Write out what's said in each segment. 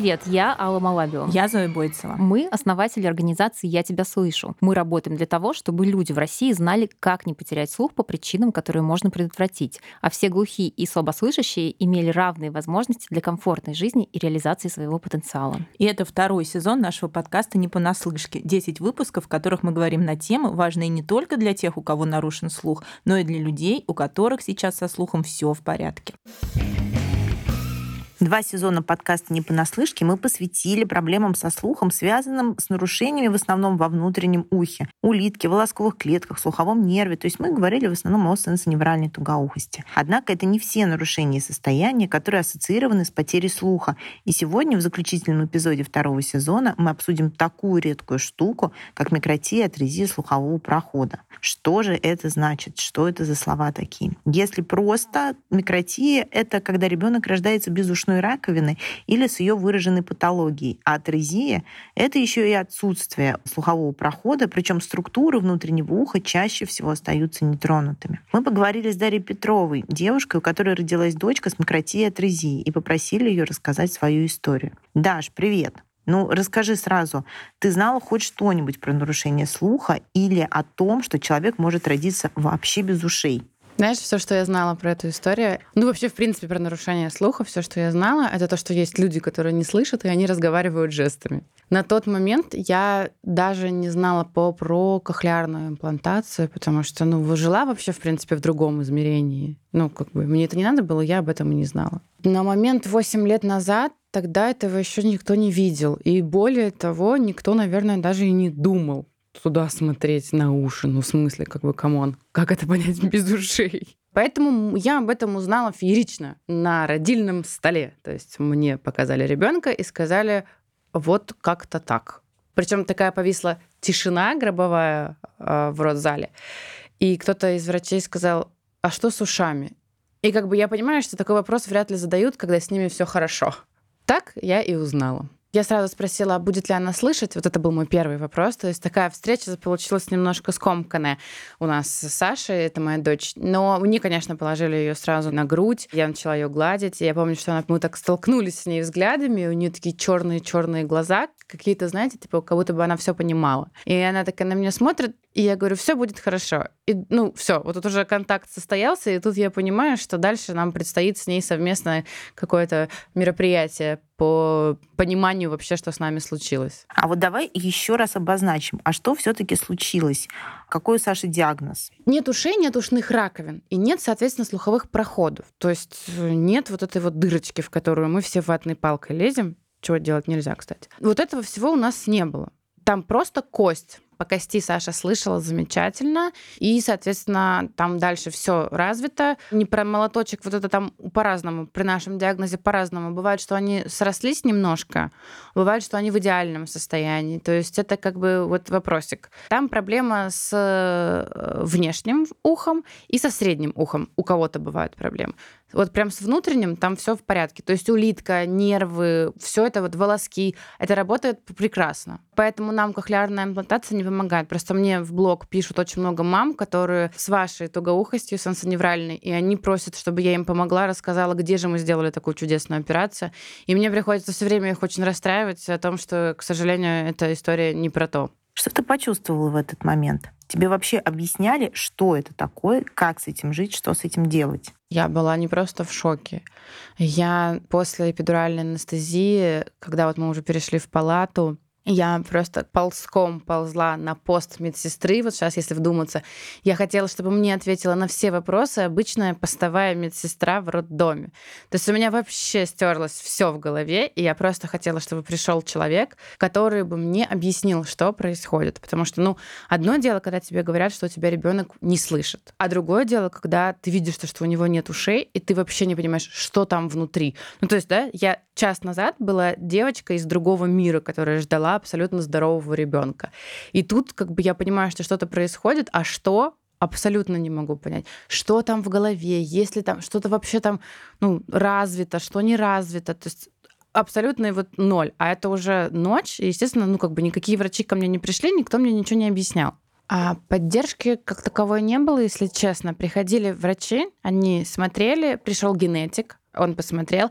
Привет, я Алла Малабио. Я Зоя Бойцева. Мы основатели организации «Я тебя слышу». Мы работаем для того, чтобы люди в России знали, как не потерять слух по причинам, которые можно предотвратить, а все глухие и слабослышащие имели равные возможности для комфортной жизни и реализации своего потенциала. И это второй сезон нашего подкаста «Не понаслышке». 10 выпусков, в которых мы говорим на темы, важные не только для тех, у кого нарушен слух, но и для людей, у которых сейчас со слухом все в порядке. Два сезона подкаста «Не понаслышке» мы посвятили проблемам со слухом, связанным с нарушениями в основном во внутреннем ухе, улитке, волосковых клетках, слуховом нерве. То есть мы говорили в основном о сенсоневральной тугоухости. Однако это не все нарушения состояния, которые ассоциированы с потерей слуха. И сегодня в заключительном эпизоде второго сезона мы обсудим такую редкую штуку, как микротия атрезия слухового прохода. Что же это значит? Что это за слова такие? Если просто микротия — это когда ребенок рождается без ушной брюшной раковины или с ее выраженной патологией. А атрезия — это еще и отсутствие слухового прохода, причем структуры внутреннего уха чаще всего остаются нетронутыми. Мы поговорили с Дарьей Петровой, девушкой, у которой родилась дочка с микротией атрезии, и попросили ее рассказать свою историю. Даш, привет! Ну, расскажи сразу, ты знала хоть что-нибудь про нарушение слуха или о том, что человек может родиться вообще без ушей? Знаешь, все, что я знала про эту историю, ну вообще, в принципе, про нарушение слуха, все, что я знала, это то, что есть люди, которые не слышат, и они разговаривают жестами. На тот момент я даже не знала по про кохлеарную имплантацию, потому что, ну, жила вообще, в принципе, в другом измерении. Ну, как бы, мне это не надо было, я об этом и не знала. На момент 8 лет назад тогда этого еще никто не видел. И более того, никто, наверное, даже и не думал туда смотреть на уши. Ну, в смысле, как бы, come on, как это понять без ушей? Поэтому я об этом узнала феерично на родильном столе. То есть мне показали ребенка и сказали, вот как-то так. Причем такая повисла тишина гробовая э, в родзале. И кто-то из врачей сказал, а что с ушами? И как бы я понимаю, что такой вопрос вряд ли задают, когда с ними все хорошо. Так я и узнала. Я сразу спросила, а будет ли она слышать. Вот это был мой первый вопрос. То есть такая встреча получилась немножко скомканная у нас с Сашей, это моя дочь. Но мне, конечно, положили ее сразу на грудь. Я начала ее гладить. Я помню, что она, мы так столкнулись с ней взглядами. У нее такие черные-черные глаза, какие-то, знаете, типа, как будто бы она все понимала. И она такая на меня смотрит, и я говорю, все будет хорошо. И, ну, все, вот тут уже контакт состоялся, и тут я понимаю, что дальше нам предстоит с ней совместное какое-то мероприятие по пониманию вообще, что с нами случилось. А вот давай еще раз обозначим, а что все-таки случилось? Какой у Саши диагноз? Нет ушей, нет ушных раковин, и нет, соответственно, слуховых проходов. То есть э, нет вот этой вот дырочки, в которую мы все ватной палкой лезем, чего делать нельзя, кстати. Вот этого всего у нас не было. Там просто кость по кости Саша слышала замечательно. И, соответственно, там дальше все развито. Не про молоточек, вот это там по-разному, при нашем диагнозе по-разному. Бывает, что они срослись немножко, бывает, что они в идеальном состоянии. То есть это как бы вот вопросик. Там проблема с э, внешним ухом и со средним ухом. У кого-то бывают проблемы. Вот прям с внутренним там все в порядке. То есть улитка, нервы, все это вот волоски, это работает прекрасно. Поэтому нам кохлеарная имплантация не помогает. Просто мне в блог пишут очень много мам, которые с вашей тугоухостью сенсоневральной, и они просят, чтобы я им помогла, рассказала, где же мы сделали такую чудесную операцию. И мне приходится все время их очень расстраивать о том, что, к сожалению, эта история не про то. Что ты почувствовала в этот момент? Тебе вообще объясняли, что это такое, как с этим жить, что с этим делать? Я была не просто в шоке. Я после эпидуральной анестезии, когда вот мы уже перешли в палату, я просто ползком ползла на пост медсестры. Вот сейчас, если вдуматься, я хотела, чтобы мне ответила на все вопросы обычная постовая медсестра в роддоме. То есть у меня вообще стерлось все в голове, и я просто хотела, чтобы пришел человек, который бы мне объяснил, что происходит. Потому что, ну, одно дело, когда тебе говорят, что у тебя ребенок не слышит, а другое дело, когда ты видишь, что у него нет ушей, и ты вообще не понимаешь, что там внутри. Ну, то есть, да, я час назад была девочка из другого мира, которая ждала абсолютно здорового ребенка. И тут как бы я понимаю, что что-то происходит, а что абсолютно не могу понять, что там в голове, если там что-то вообще там ну, развито, что не развито. То есть абсолютно вот ноль. А это уже ночь, и, естественно, ну как бы никакие врачи ко мне не пришли, никто мне ничего не объяснял. А поддержки как таковой не было, если честно. Приходили врачи, они смотрели, пришел генетик, он посмотрел,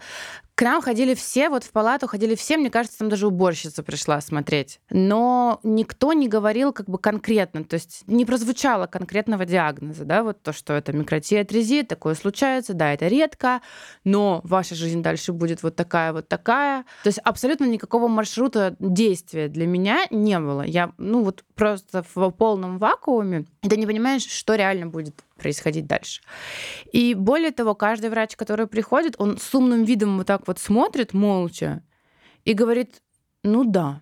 К нам ходили все, вот в палату ходили все, мне кажется, там даже уборщица пришла смотреть. Но никто не говорил как бы конкретно, то есть не прозвучало конкретного диагноза, да, вот то, что это микротиатрезия, такое случается, да, это редко, но ваша жизнь дальше будет вот такая, вот такая. То есть абсолютно никакого маршрута действия для меня не было. Я, ну вот просто в полном вакууме, и ты не понимаешь, что реально будет происходить дальше. И более того, каждый врач, который приходит, он с умным видом вот так вот смотрит молча и говорит, ну да,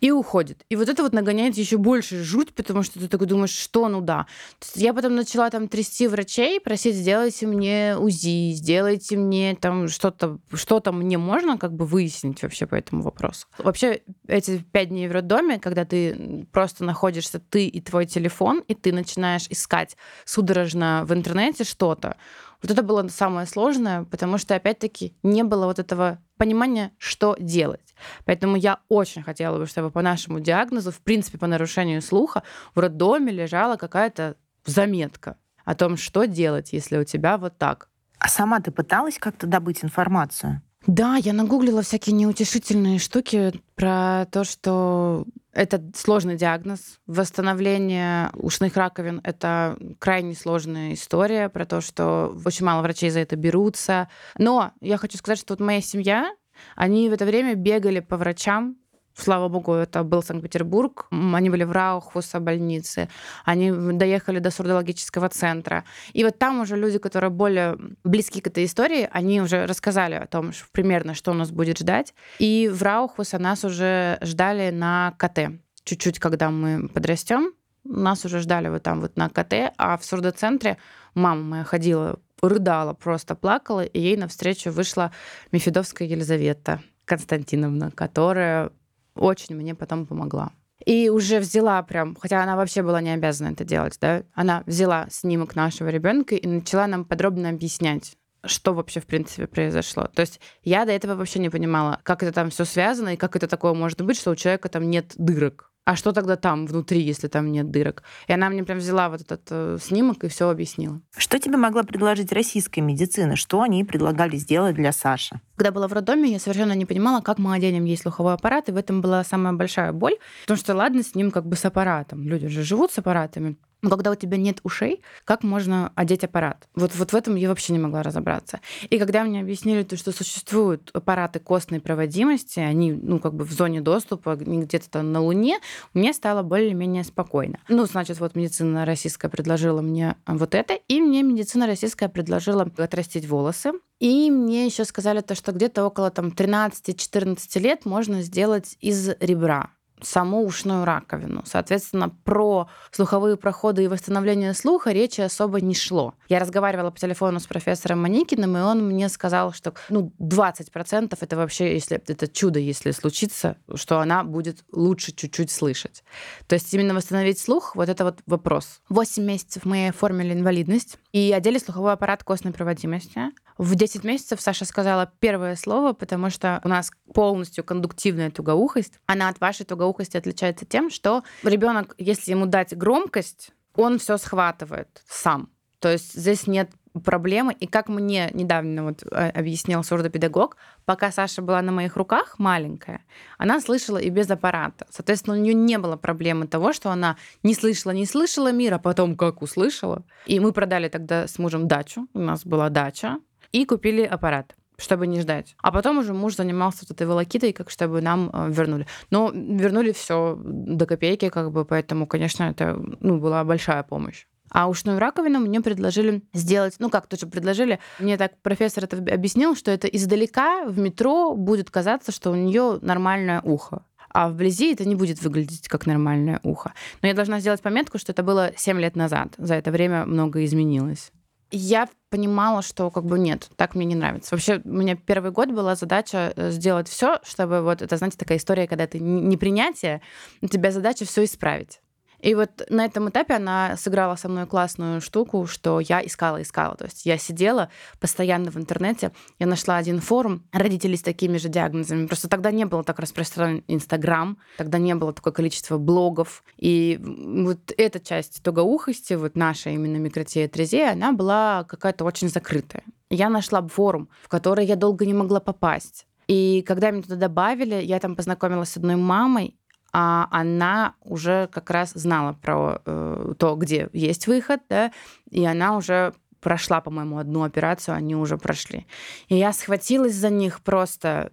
и уходит. И вот это вот нагоняет еще больше жуть, потому что ты такой думаешь, что ну да. я потом начала там трясти врачей, просить, сделайте мне УЗИ, сделайте мне там что-то, что-то мне можно как бы выяснить вообще по этому вопросу. Вообще эти пять дней в роддоме, когда ты просто находишься ты и твой телефон, и ты начинаешь искать судорожно в интернете что-то, вот это было самое сложное, потому что, опять-таки, не было вот этого понимания, что делать. Поэтому я очень хотела бы, чтобы по нашему диагнозу, в принципе, по нарушению слуха, в роддоме лежала какая-то заметка о том, что делать, если у тебя вот так. А сама ты пыталась как-то добыть информацию? Да, я нагуглила всякие неутешительные штуки про то, что это сложный диагноз. Восстановление ушных раковин — это крайне сложная история про то, что очень мало врачей за это берутся. Но я хочу сказать, что вот моя семья, они в это время бегали по врачам, Слава богу, это был Санкт-Петербург. Они были в Раухуса больнице. Они доехали до сурдологического центра. И вот там уже люди, которые более близки к этой истории, они уже рассказали о том, что примерно, что нас будет ждать. И в Раухуса нас уже ждали на КТ. Чуть-чуть, когда мы подрастем, нас уже ждали вот там вот на КТ, а в сурдоцентре мама моя ходила, рыдала, просто плакала, и ей навстречу вышла Мефедовская Елизавета Константиновна, которая очень мне потом помогла. И уже взяла прям, хотя она вообще была не обязана это делать, да, она взяла снимок нашего ребенка и начала нам подробно объяснять, что вообще в принципе произошло. То есть я до этого вообще не понимала, как это там все связано и как это такое может быть, что у человека там нет дырок а что тогда там внутри, если там нет дырок? И она мне прям взяла вот этот э, снимок и все объяснила. Что тебе могла предложить российская медицина? Что они предлагали сделать для Саши? Когда была в роддоме, я совершенно не понимала, как мы оденем ей слуховой аппарат, и в этом была самая большая боль, потому что ладно с ним как бы с аппаратом, люди же живут с аппаратами, но когда у тебя нет ушей, как можно одеть аппарат? Вот, вот в этом я вообще не могла разобраться. И когда мне объяснили, то, что существуют аппараты костной проводимости, они ну, как бы в зоне доступа, где-то там на Луне, мне стало более-менее спокойно. Ну, значит, вот медицина российская предложила мне вот это, и мне медицина российская предложила отрастить волосы. И мне еще сказали то, что где-то около там 13-14 лет можно сделать из ребра саму ушную раковину. Соответственно, про слуховые проходы и восстановление слуха речи особо не шло. Я разговаривала по телефону с профессором Маникиным, и он мне сказал, что ну, 20% это вообще, если это чудо, если случится, что она будет лучше чуть-чуть слышать. То есть именно восстановить слух, вот это вот вопрос. 8 месяцев мы оформили инвалидность и одели слуховой аппарат костной проводимости. В 10 месяцев Саша сказала первое слово, потому что у нас полностью кондуктивная тугоухость. Она от вашей тугоухости отличается тем, что ребенок, если ему дать громкость, он все схватывает сам. То есть здесь нет проблемы. И как мне недавно вот э, объяснил сурдопедагог, пока Саша была на моих руках маленькая, она слышала и без аппарата. Соответственно, у нее не было проблемы того, что она не слышала, не слышала мира, а потом как услышала. И мы продали тогда с мужем дачу. У нас была дача и купили аппарат чтобы не ждать. А потом уже муж занимался вот этой волокитой, как чтобы нам э, вернули. Но вернули все до копейки, как бы, поэтому, конечно, это ну, была большая помощь. А ушную раковину мне предложили сделать, ну как тоже предложили, мне так профессор это объяснил, что это издалека в метро будет казаться, что у нее нормальное ухо а вблизи это не будет выглядеть как нормальное ухо. Но я должна сделать пометку, что это было 7 лет назад. За это время многое изменилось я понимала, что как бы нет, так мне не нравится. Вообще, у меня первый год была задача э, сделать все, чтобы вот это, знаете, такая история, когда ты не принятие, у тебя задача все исправить. И вот на этом этапе она сыграла со мной классную штуку, что я искала, искала. То есть я сидела постоянно в интернете, я нашла один форум родителей с такими же диагнозами. Просто тогда не было так распространен Инстаграм, тогда не было такое количество блогов. И вот эта часть тугоухости, вот наша именно микротиатрезия, она была какая-то очень закрытая. я нашла форум, в который я долго не могла попасть. И когда меня туда добавили, я там познакомилась с одной мамой, а она уже как раз знала про э, то, где есть выход, да, и она уже прошла, по-моему, одну операцию, они уже прошли. И я схватилась за них просто.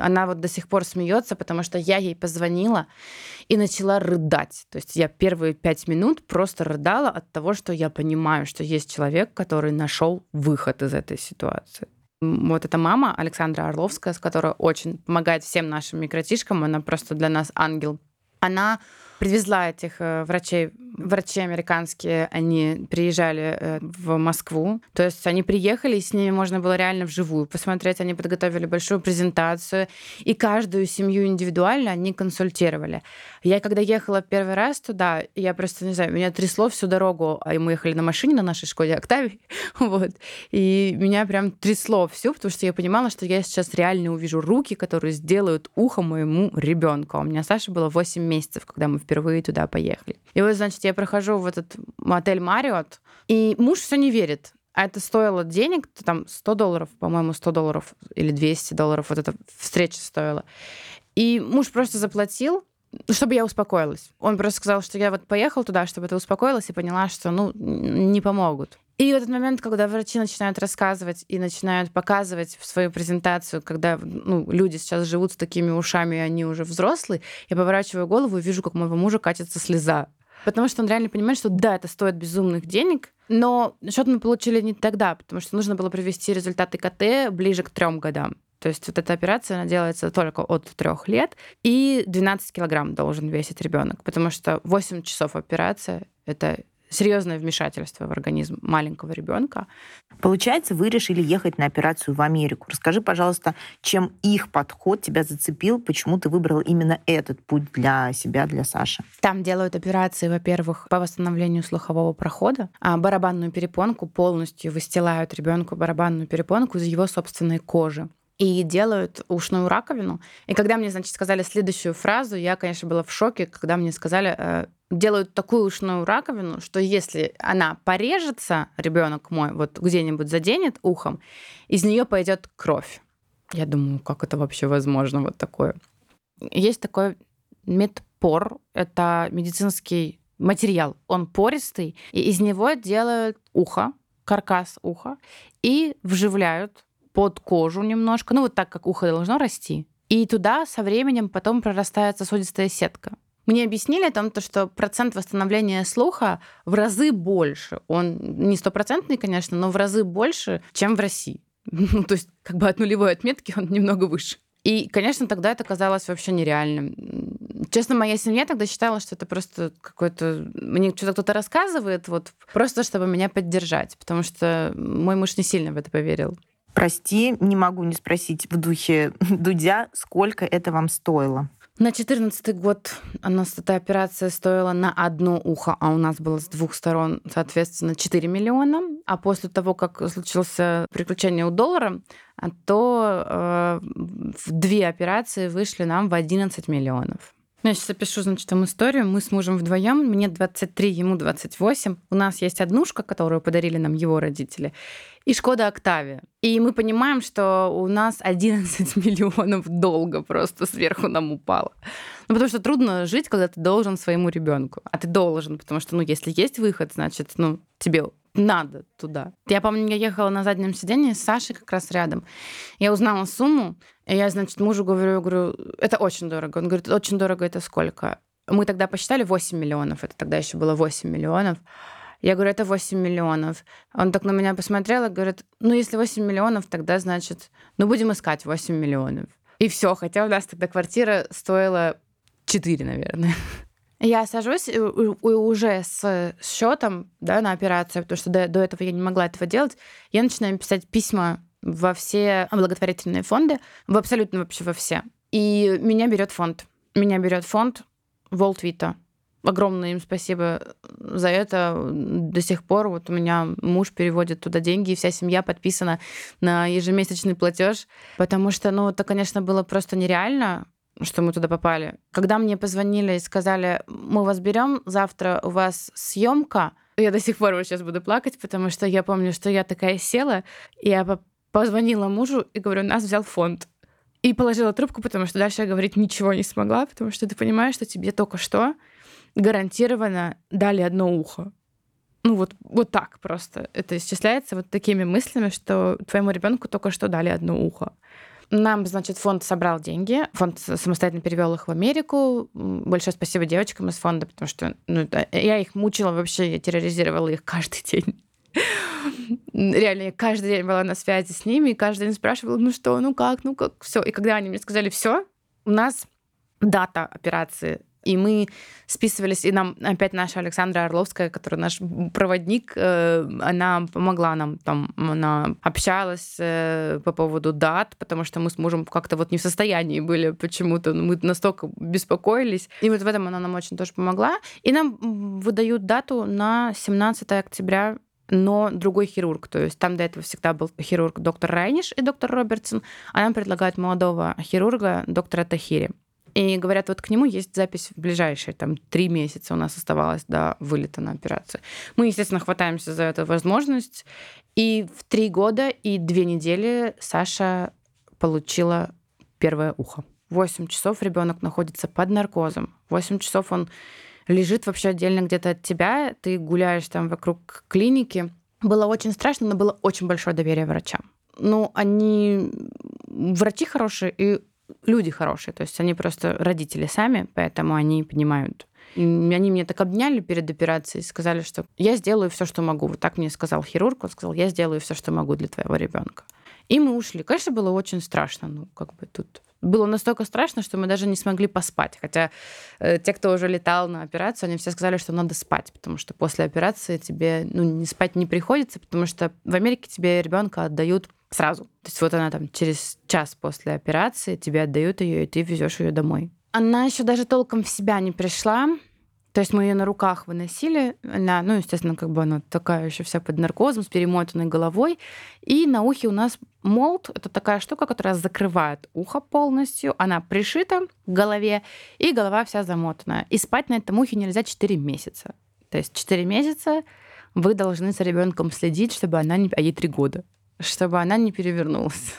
Она вот до сих пор смеется, потому что я ей позвонила и начала рыдать. То есть я первые пять минут просто рыдала от того, что я понимаю, что есть человек, который нашел выход из этой ситуации. Вот эта мама Александра Орловская, с которой очень помогает всем нашим микротишкам, она просто для нас ангел. Она привезла этих э, врачей врачи американские, они приезжали э, в Москву. То есть они приехали, и с ними можно было реально вживую посмотреть. Они подготовили большую презентацию, и каждую семью индивидуально они консультировали. Я когда ехала первый раз туда, я просто, не знаю, меня трясло всю дорогу, а мы ехали на машине на нашей Шкоде Октавии, вот, и меня прям трясло все, потому что я понимала, что я сейчас реально увижу руки, которые сделают ухо моему ребенку. У меня Саша было 8 месяцев, когда мы впервые туда поехали. И вот, значит, я прохожу в этот отель Мариот, и муж все не верит. А это стоило денег, там 100 долларов, по-моему, 100 долларов или 200 долларов вот эта встреча стоила. И муж просто заплатил, чтобы я успокоилась. Он просто сказал, что я вот поехал туда, чтобы ты успокоилась и поняла, что, ну, не помогут. И в этот момент, когда врачи начинают рассказывать и начинают показывать свою презентацию, когда ну, люди сейчас живут с такими ушами, и они уже взрослые, я поворачиваю голову и вижу, как моего мужа катится слеза. Потому что он реально понимает, что да, это стоит безумных денег, но счет мы получили не тогда, потому что нужно было провести результаты КТ ближе к трем годам. То есть вот эта операция, она делается только от трех лет, и 12 килограмм должен весить ребенок, потому что 8 часов операция — это серьезное вмешательство в организм маленького ребенка. Получается, вы решили ехать на операцию в Америку. Расскажи, пожалуйста, чем их подход тебя зацепил, почему ты выбрал именно этот путь для себя, для Саши? Там делают операции, во-первых, по восстановлению слухового прохода, а барабанную перепонку полностью выстилают ребенку барабанную перепонку из его собственной кожи и делают ушную раковину. И когда мне, значит, сказали следующую фразу, я, конечно, была в шоке, когда мне сказали, э, делают такую ушную раковину, что если она порежется, ребенок мой, вот где-нибудь заденет ухом, из нее пойдет кровь. Я думаю, как это вообще возможно, вот такое. Есть такой медпор, это медицинский материал, он пористый, и из него делают ухо, каркас уха, и вживляют под кожу немножко, ну вот так, как ухо должно расти. И туда со временем потом прорастает сосудистая сетка. Мне объяснили о том, что процент восстановления слуха в разы больше. Он не стопроцентный, конечно, но в разы больше, чем в России. Ну, то есть как бы от нулевой отметки он немного выше. И, конечно, тогда это казалось вообще нереальным. Честно, моя семья тогда считала, что это просто какой-то... Мне что-то кто-то рассказывает, вот просто чтобы меня поддержать, потому что мой муж не сильно в это поверил. Прости, не могу не спросить в духе Дудя, сколько это вам стоило? На четырнадцатый год у нас эта операция стоила на одно ухо, а у нас было с двух сторон, соответственно, 4 миллиона. А после того, как случился приключение у доллара, то э, две операции вышли нам в 11 миллионов. Я сейчас опишу, значит, там историю. Мы с мужем вдвоем, мне 23, ему 28. У нас есть однушка, которую подарили нам его родители, и Шкода Октавия. И мы понимаем, что у нас 11 миллионов долга просто сверху нам упало. Ну, потому что трудно жить, когда ты должен своему ребенку. А ты должен, потому что, ну, если есть выход, значит, ну, тебе надо туда. Я помню, я ехала на заднем сиденье с Сашей как раз рядом. Я узнала сумму, и я, значит, мужу говорю, говорю, это очень дорого. Он говорит, очень дорого это сколько? Мы тогда посчитали 8 миллионов, это тогда еще было 8 миллионов. Я говорю, это 8 миллионов. Он так на меня посмотрел и говорит, ну, если 8 миллионов, тогда, значит, ну, будем искать 8 миллионов. И все, хотя у нас тогда квартира стоила 4, наверное. Я сажусь уже с счетом да, на операцию, потому что до, до этого я не могла этого делать. Я начинаю писать письма во все благотворительные фонды, в абсолютно вообще во все. И меня берет фонд. Меня берет фонд Волтвита. Огромное им спасибо за это. До сих пор вот у меня муж переводит туда деньги, и вся семья подписана на ежемесячный платеж, потому что, ну, это, конечно, было просто нереально что мы туда попали. Когда мне позвонили и сказали, мы вас берем, завтра у вас съемка, Я до сих пор вот сейчас буду плакать, потому что я помню, что я такая села, и я позвонила мужу и говорю, нас взял фонд. И положила трубку, потому что дальше я говорить ничего не смогла, потому что ты понимаешь, что тебе только что гарантированно дали одно ухо. Ну вот, вот так просто. Это исчисляется вот такими мыслями, что твоему ребенку только что дали одно ухо. Нам, значит, фонд собрал деньги, фонд самостоятельно перевел их в Америку. Большое спасибо девочкам из фонда, потому что ну, я их мучила вообще, я терроризировала их каждый день. Реально, я каждый день была на связи с ними, и каждый день спрашивала, ну что, ну как, ну как, все. И когда они мне сказали, все, у нас дата операции и мы списывались, и нам опять наша Александра Орловская, которая наш проводник, э, она помогла нам там, она общалась э, по поводу дат, потому что мы с мужем как-то вот не в состоянии были почему-то, мы настолько беспокоились. И вот в этом она нам очень тоже помогла. И нам выдают дату на 17 октября но другой хирург. То есть там до этого всегда был хирург доктор Райниш и доктор Робертсон, а нам предлагают молодого хирурга доктора Тахири. И говорят, вот к нему есть запись в ближайшие там три месяца у нас оставалось до вылета на операцию. Мы, естественно, хватаемся за эту возможность. И в три года и две недели Саша получила первое ухо. Восемь часов ребенок находится под наркозом. Восемь часов он лежит вообще отдельно где-то от тебя. Ты гуляешь там вокруг клиники. Было очень страшно, но было очень большое доверие врачам. Ну, они врачи хорошие и люди хорошие, то есть они просто родители сами, поэтому они понимают. И они меня так обняли перед операцией, сказали, что я сделаю все, что могу. Вот так мне сказал хирург, он сказал, я сделаю все, что могу для твоего ребенка. И мы ушли. Конечно, было очень страшно, ну, как бы тут было настолько страшно, что мы даже не смогли поспать. Хотя э, те, кто уже летал на операцию, они все сказали, что надо спать, потому что после операции тебе ну, не спать не приходится, потому что в Америке тебе ребенка отдают сразу. То есть вот она там через час после операции тебе отдают ее, и ты везешь ее домой. Она еще даже толком в себя не пришла. То есть мы ее на руках выносили. Она, ну, естественно, как бы она такая еще вся под наркозом, с перемотанной головой. И на ухе у нас молд. Это такая штука, которая закрывает ухо полностью. Она пришита к голове, и голова вся замотана. И спать на этом ухе нельзя 4 месяца. То есть 4 месяца вы должны за ребенком следить, чтобы она не... А ей 3 года чтобы она не перевернулась.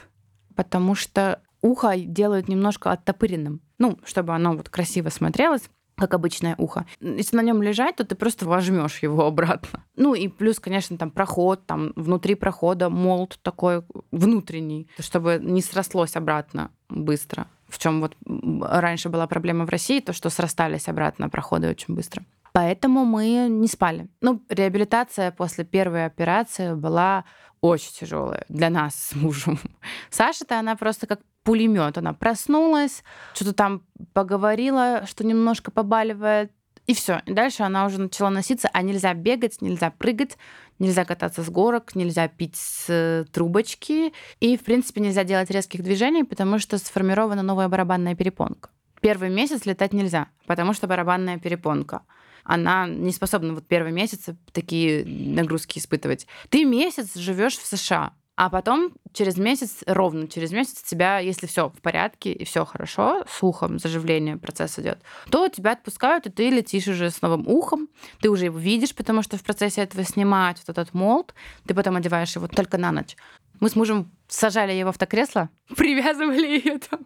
Потому что ухо делают немножко оттопыренным. Ну, чтобы оно вот красиво смотрелось как обычное ухо. Если на нем лежать, то ты просто возьмешь его обратно. Ну и плюс, конечно, там проход, там внутри прохода молд такой внутренний, чтобы не срослось обратно быстро. В чем вот раньше была проблема в России, то что срастались обратно проходы очень быстро. Поэтому мы не спали. Ну, реабилитация после первой операции была очень тяжелая для нас с мужем. Саша-то она просто как пулемет. Она проснулась, что-то там поговорила, что немножко побаливает, и все. И дальше она уже начала носиться, а нельзя бегать, нельзя прыгать, нельзя кататься с горок, нельзя пить с э, трубочки. И, в принципе, нельзя делать резких движений, потому что сформирована новая барабанная перепонка. Первый месяц летать нельзя, потому что барабанная перепонка она не способна вот первые месяцы такие нагрузки испытывать. Ты месяц живешь в США, а потом через месяц, ровно через месяц тебя, если все в порядке и все хорошо, с ухом заживление процесс идет, то тебя отпускают, и ты летишь уже с новым ухом, ты уже его видишь, потому что в процессе этого снимать вот этот молд, ты потом одеваешь его только на ночь. Мы с мужем сажали его в то кресло, привязывали ее там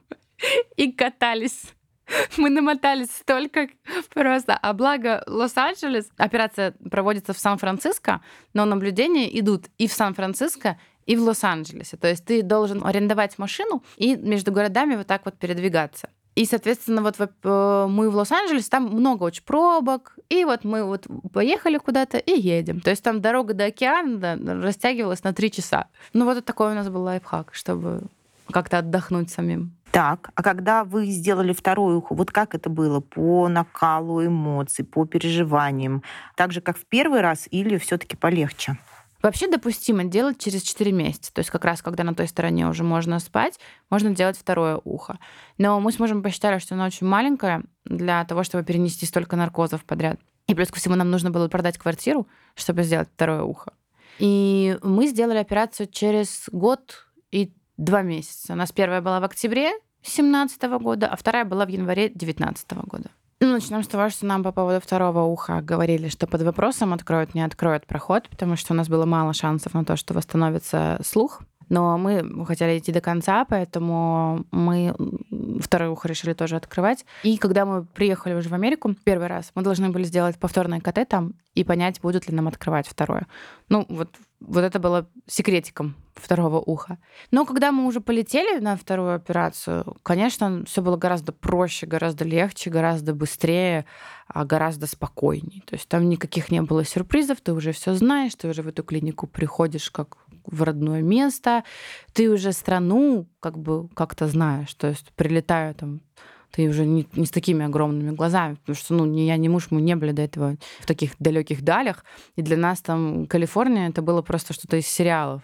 и катались Мы намотались столько просто. А благо Лос-Анджелес, операция проводится в Сан-Франциско, но наблюдения идут и в Сан-Франциско, и в Лос-Анджелесе. То есть ты должен арендовать машину и между городами вот так вот передвигаться. И, соответственно, вот э, мы в Лос-Анджелесе, там много очень пробок, и вот мы вот поехали куда-то и едем. То есть там дорога до океана да, растягивалась на три часа. Ну вот такой у нас был лайфхак, чтобы как-то отдохнуть самим. Так, а когда вы сделали второе ухо, вот как это было по накалу эмоций, по переживаниям? Так же, как в первый раз или все таки полегче? Вообще допустимо делать через 4 месяца. То есть как раз, когда на той стороне уже можно спать, можно делать второе ухо. Но мы с мужем посчитали, что оно очень маленькое для того, чтобы перенести столько наркозов подряд. И плюс ко всему нам нужно было продать квартиру, чтобы сделать второе ухо. И мы сделали операцию через год и два месяца. У нас первая была в октябре 2017 года, а вторая была в январе 2019 года. Ну, начнем с того, что нам по поводу второго уха говорили, что под вопросом откроют, не откроют проход, потому что у нас было мало шансов на то, что восстановится слух. Но мы хотели идти до конца, поэтому мы второе ухо решили тоже открывать. И когда мы приехали уже в Америку первый раз, мы должны были сделать повторное КТ там и понять, будут ли нам открывать второе. Ну, вот, вот это было секретиком второго уха. Но когда мы уже полетели на вторую операцию, конечно, все было гораздо проще, гораздо легче, гораздо быстрее, а гораздо спокойней. То есть там никаких не было сюрпризов, ты уже все знаешь, ты уже в эту клинику приходишь как в родное место, ты уже страну как бы как-то знаешь. То есть прилетаю там ты уже не, не с такими огромными глазами, потому что, ну, ни я, ни муж, мы не были до этого в таких далеких далях, и для нас там Калифорния это было просто что-то из сериалов.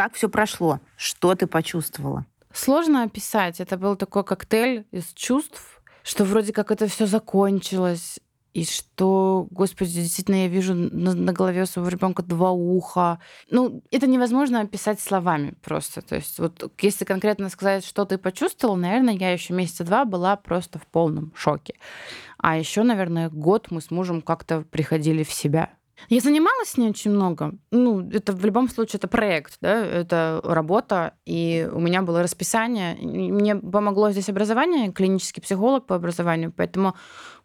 Как все прошло? Что ты почувствовала? Сложно описать. Это был такой коктейль из чувств, что вроде как это все закончилось, и что, господи, действительно, я вижу на, на голове своего ребенка два уха. Ну, это невозможно описать словами просто. То есть, вот если конкретно сказать, что ты почувствовал, наверное, я еще месяца два была просто в полном шоке. А еще, наверное, год мы с мужем как-то приходили в себя. Я занималась с ней очень много. Ну, это в любом случае это проект, да, это работа, и у меня было расписание. Мне помогло здесь образование, клинический психолог по образованию, поэтому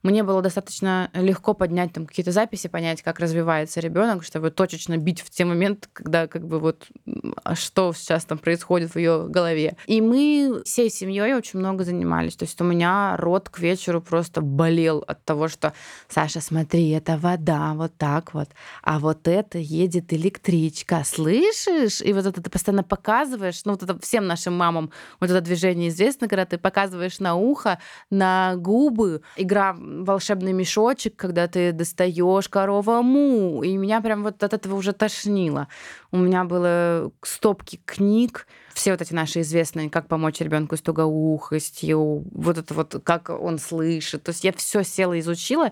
мне было достаточно легко поднять там какие-то записи, понять, как развивается ребенок, чтобы точечно бить в те моменты, когда как бы вот а что сейчас там происходит в ее голове. И мы всей семьей очень много занимались. То есть у меня рот к вечеру просто болел от того, что Саша, смотри, это вода, вот так вот, а вот это едет электричка, слышишь? И вот это ты постоянно показываешь, ну вот это всем нашим мамам вот это движение известно, когда ты показываешь на ухо, на губы, игра волшебный мешочек, когда ты достаешь корова му. И меня прям вот от этого уже тошнило. У меня было стопки книг, все вот эти наши известные, как помочь ребенку с тугоухостью, вот это вот, как он слышит. То есть я все села, изучила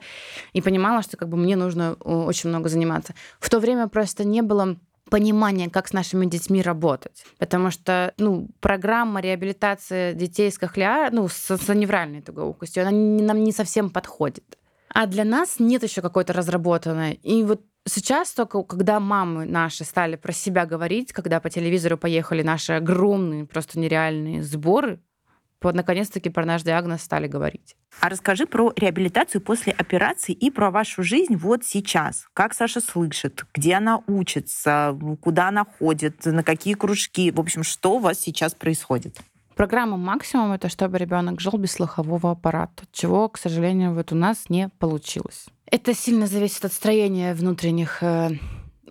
и понимала, что как бы мне нужно э, очень много заниматься. В то время просто не было понимание, как с нашими детьми работать. Потому что ну, программа реабилитации детей с кохлеар, ну, с, с невральной тугоухостью, она не, нам не совсем подходит. А для нас нет еще какой-то разработанной. И вот сейчас только, когда мамы наши стали про себя говорить, когда по телевизору поехали наши огромные, просто нереальные сборы, вот наконец-таки про наш диагноз стали говорить. А расскажи про реабилитацию после операции и про вашу жизнь вот сейчас. Как Саша слышит, где она учится, куда она ходит, на какие кружки. В общем, что у вас сейчас происходит? Программа «Максимум» — это чтобы ребенок жил без слухового аппарата, чего, к сожалению, вот у нас не получилось. Это сильно зависит от строения внутренних э,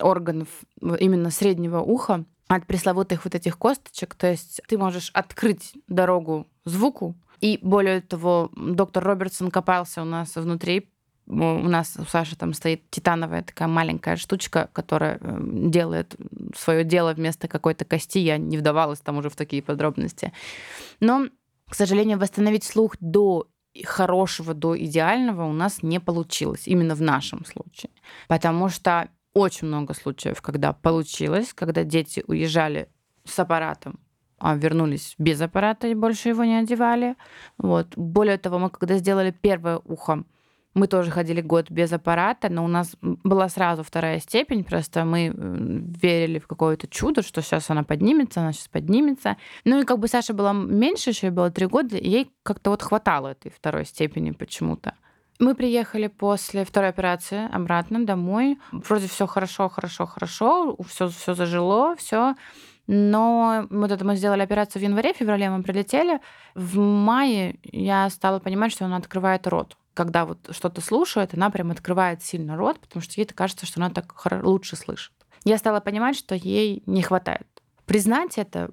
органов именно среднего уха от пресловутых вот этих косточек. То есть ты можешь открыть дорогу звуку. И более того, доктор Робертсон копался у нас внутри. У нас у Саши там стоит титановая такая маленькая штучка, которая э, делает свое дело вместо какой-то кости. Я не вдавалась там уже в такие подробности. Но, к сожалению, восстановить слух до хорошего, до идеального у нас не получилось. Именно в нашем случае. Потому что очень много случаев, когда получилось, когда дети уезжали с аппаратом, а вернулись без аппарата и больше его не одевали. Вот. Более того, мы когда сделали первое ухо, мы тоже ходили год без аппарата, но у нас была сразу вторая степень, просто мы верили в какое-то чудо, что сейчас она поднимется, она сейчас поднимется. Ну и как бы Саша была меньше, еще было три года, ей как-то вот хватало этой второй степени почему-то. Мы приехали после второй операции обратно домой. Вроде все хорошо, хорошо, хорошо, все, все зажило, все. Но вот это мы сделали операцию в январе, в феврале мы прилетели. В мае я стала понимать, что она открывает рот. Когда вот что-то слушает, она прям открывает сильно рот, потому что ей кажется, что она так лучше слышит. Я стала понимать, что ей не хватает. Признать это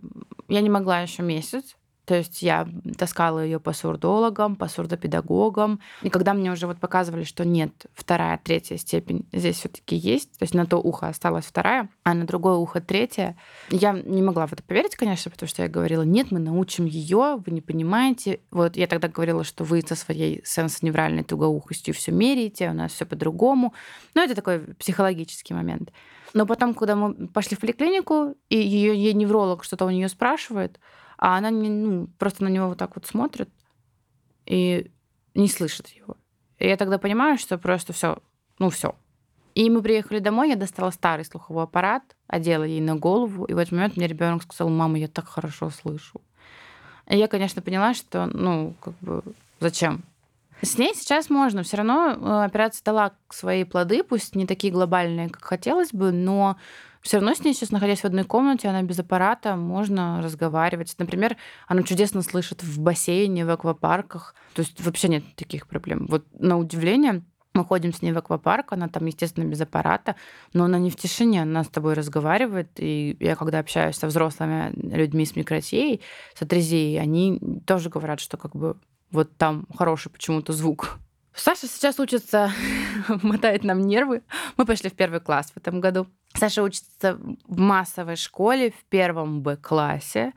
я не могла еще месяц. То есть я таскала ее по сурдологам, по сурдопедагогам. И когда мне уже вот показывали, что нет, вторая, третья степень здесь все-таки есть, то есть на то ухо осталась вторая, а на другое ухо третья, я не могла в это поверить, конечно, потому что я говорила, нет, мы научим ее, вы не понимаете. Вот я тогда говорила, что вы со своей сенсоневральной тугоухостью все меряете, у нас все по-другому. Но это такой психологический момент. Но потом, когда мы пошли в поликлинику, и ее, ей невролог что-то у нее спрашивает, а она не, ну, просто на него вот так вот смотрит и не слышит его. И я тогда понимаю, что просто все, ну все. И мы приехали домой, я достала старый слуховой аппарат, одела ей на голову, и в этот момент мне ребенок сказал, мама, я так хорошо слышу. И я, конечно, поняла, что, ну, как бы, зачем? С ней сейчас можно. Все равно э, операция дала свои плоды, пусть не такие глобальные, как хотелось бы, но все равно с ней сейчас, находясь в одной комнате, она без аппарата, можно разговаривать. Например, она чудесно слышит в бассейне, в аквапарках. То есть вообще нет таких проблем. Вот на удивление, мы ходим с ней в аквапарк, она там, естественно, без аппарата, но она не в тишине, она с тобой разговаривает. И я, когда общаюсь со взрослыми людьми с микротией, с атрезией, они тоже говорят, что как бы вот там хороший почему-то звук. Саша сейчас учится, мотает нам нервы. Мы пошли в первый класс в этом году. Саша учится в массовой школе в первом Б-классе,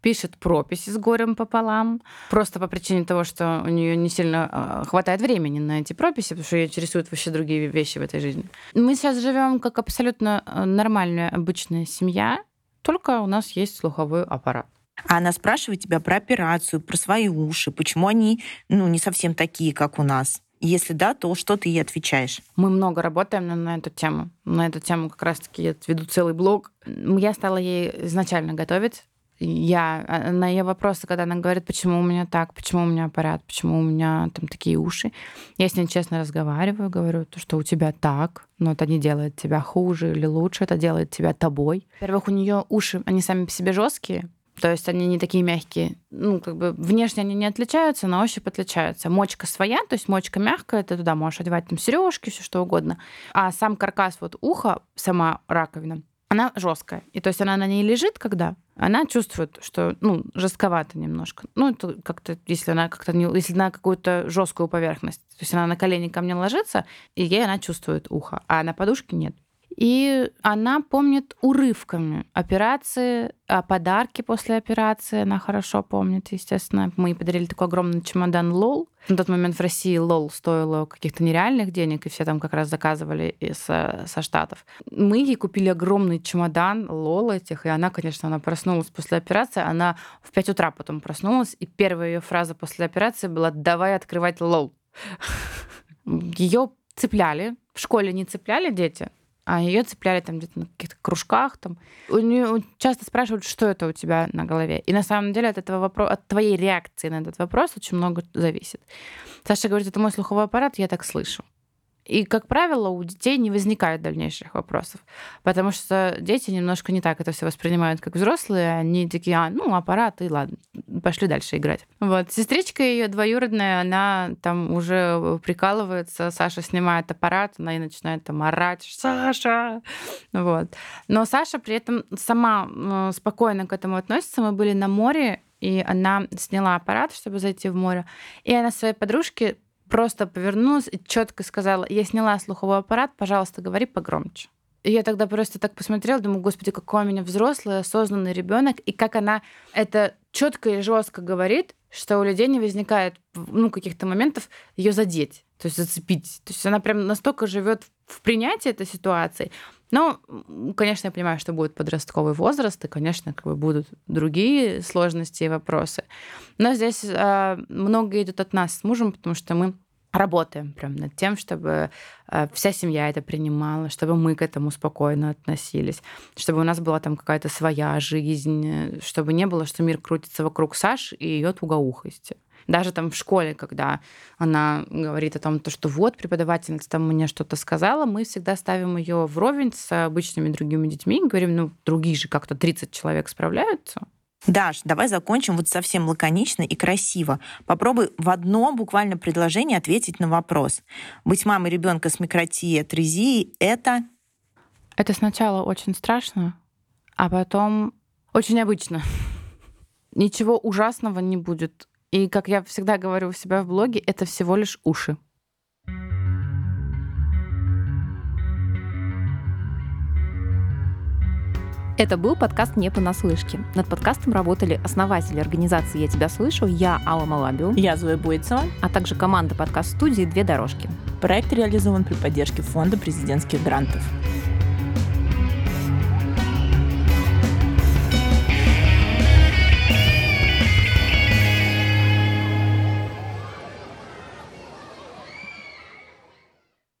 пишет прописи с горем пополам, просто по причине того, что у нее не сильно а, хватает времени на эти прописи, потому что ее интересуют вообще другие вещи в этой жизни. Мы сейчас живем как абсолютно э, нормальная обычная семья, только у нас есть слуховой аппарат. А она спрашивает тебя про операцию, про свои уши, почему они ну, не совсем такие, как у нас. Если да, то что ты ей отвечаешь? Мы много работаем на, эту тему. На эту тему как раз-таки я веду целый блог. Я стала ей изначально готовить. Я а, на ее вопросы, когда она говорит, почему у меня так, почему у меня аппарат, почему у меня там такие уши, я с ней честно разговариваю, говорю, то, что у тебя так, но это не делает тебя хуже или лучше, это делает тебя тобой. Во-первых, у нее уши, они сами по себе жесткие, то есть они не такие мягкие. Ну, как бы внешне они не отличаются, на ощупь отличаются. Мочка своя, то есть мочка мягкая, ты туда можешь одевать там сережки, все что угодно. А сам каркас вот уха, сама раковина, она жесткая. И то есть она на ней лежит, когда она чувствует, что ну, жестковато немножко. Ну, это как-то, если она как-то не, если на какую-то жесткую поверхность. То есть она на колени ко мне ложится, и ей она чувствует ухо, а на подушке нет. И она помнит урывками операции, а подарки после операции она хорошо помнит, естественно. Мы ей подарили такой огромный чемодан LOL. На тот момент в России LOL стоило каких-то нереальных денег, и все там как раз заказывали из, со Штатов. Мы ей купили огромный чемодан LOL этих, и она, конечно, она проснулась после операции, она в 5 утра потом проснулась, и первая ее фраза после операции была «давай открывать LOL». Ее цепляли, в школе не цепляли дети, а ее цепляли там где-то на каких-то кружках. Там. У нее часто спрашивают, что это у тебя на голове. И на самом деле от этого вопроса, от твоей реакции на этот вопрос очень много зависит. Саша говорит, это мой слуховой аппарат, я так слышу. И, как правило, у детей не возникает дальнейших вопросов, потому что дети немножко не так это все воспринимают, как взрослые. Они такие, а, ну, аппарат, и ладно, пошли дальше играть. Вот. Сестричка ее двоюродная, она там уже прикалывается, Саша снимает аппарат, она и начинает там орать, Саша! Вот. Но Саша при этом сама спокойно к этому относится. Мы были на море, и она сняла аппарат, чтобы зайти в море. И она своей подружке просто повернулась и четко сказала, я сняла слуховой аппарат, пожалуйста, говори погромче. И я тогда просто так посмотрела, думаю, господи, какой у меня взрослый, осознанный ребенок, и как она это четко и жестко говорит, что у людей не возникает ну, каких-то моментов ее задеть, то есть зацепить. То есть она прям настолько живет в принятии этой ситуации. Но, конечно, я понимаю, что будет подростковый возраст, и, конечно, как бы будут другие сложности и вопросы. Но здесь э, много идет от нас с мужем, потому что мы работаем прям над тем, чтобы э, вся семья это принимала, чтобы мы к этому спокойно относились, чтобы у нас была там какая-то своя жизнь, чтобы не было, что мир крутится вокруг Саши и ее тугоухости. Даже там в школе, когда она говорит о том, то, что вот преподавательница там мне что-то сказала, мы всегда ставим ее вровень с обычными другими детьми и говорим, ну, другие же как-то 30 человек справляются. Даш, давай закончим вот совсем лаконично и красиво. Попробуй в одном буквально предложении ответить на вопрос. Быть мамой ребенка с микротией, атрезией — это... Это сначала очень страшно, а потом очень обычно. Ничего ужасного не будет. И, как я всегда говорю у себя в блоге, это всего лишь уши. Это был подкаст «Не понаслышке». Над подкастом работали основатели организации «Я тебя слышу», я Алла Малабио, я Зоя Буйцева, а также команда подкаст-студии «Две дорожки». Проект реализован при поддержке Фонда президентских грантов.